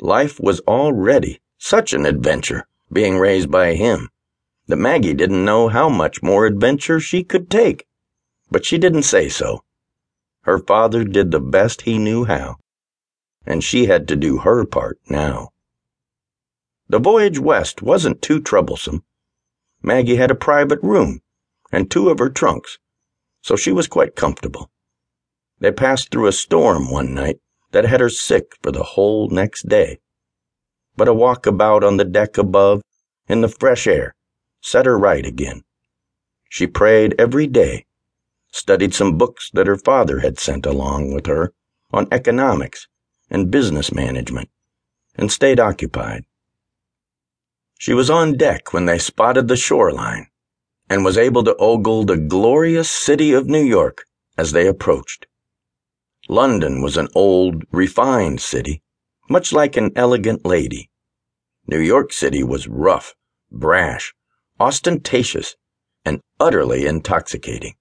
Life was already such an adventure, being raised by him, that Maggie didn't know how much more adventure she could take. But she didn't say so. Her father did the best he knew how, and she had to do her part now. The voyage west wasn't too troublesome. Maggie had a private room and two of her trunks, so she was quite comfortable. They passed through a storm one night that had her sick for the whole next day. But a walk about on the deck above, in the fresh air, set her right again. She prayed every day, studied some books that her father had sent along with her on economics and business management, and stayed occupied. She was on deck when they spotted the shoreline and was able to ogle the glorious city of New York as they approached. London was an old, refined city, much like an elegant lady. New York City was rough, brash, ostentatious, and utterly intoxicating.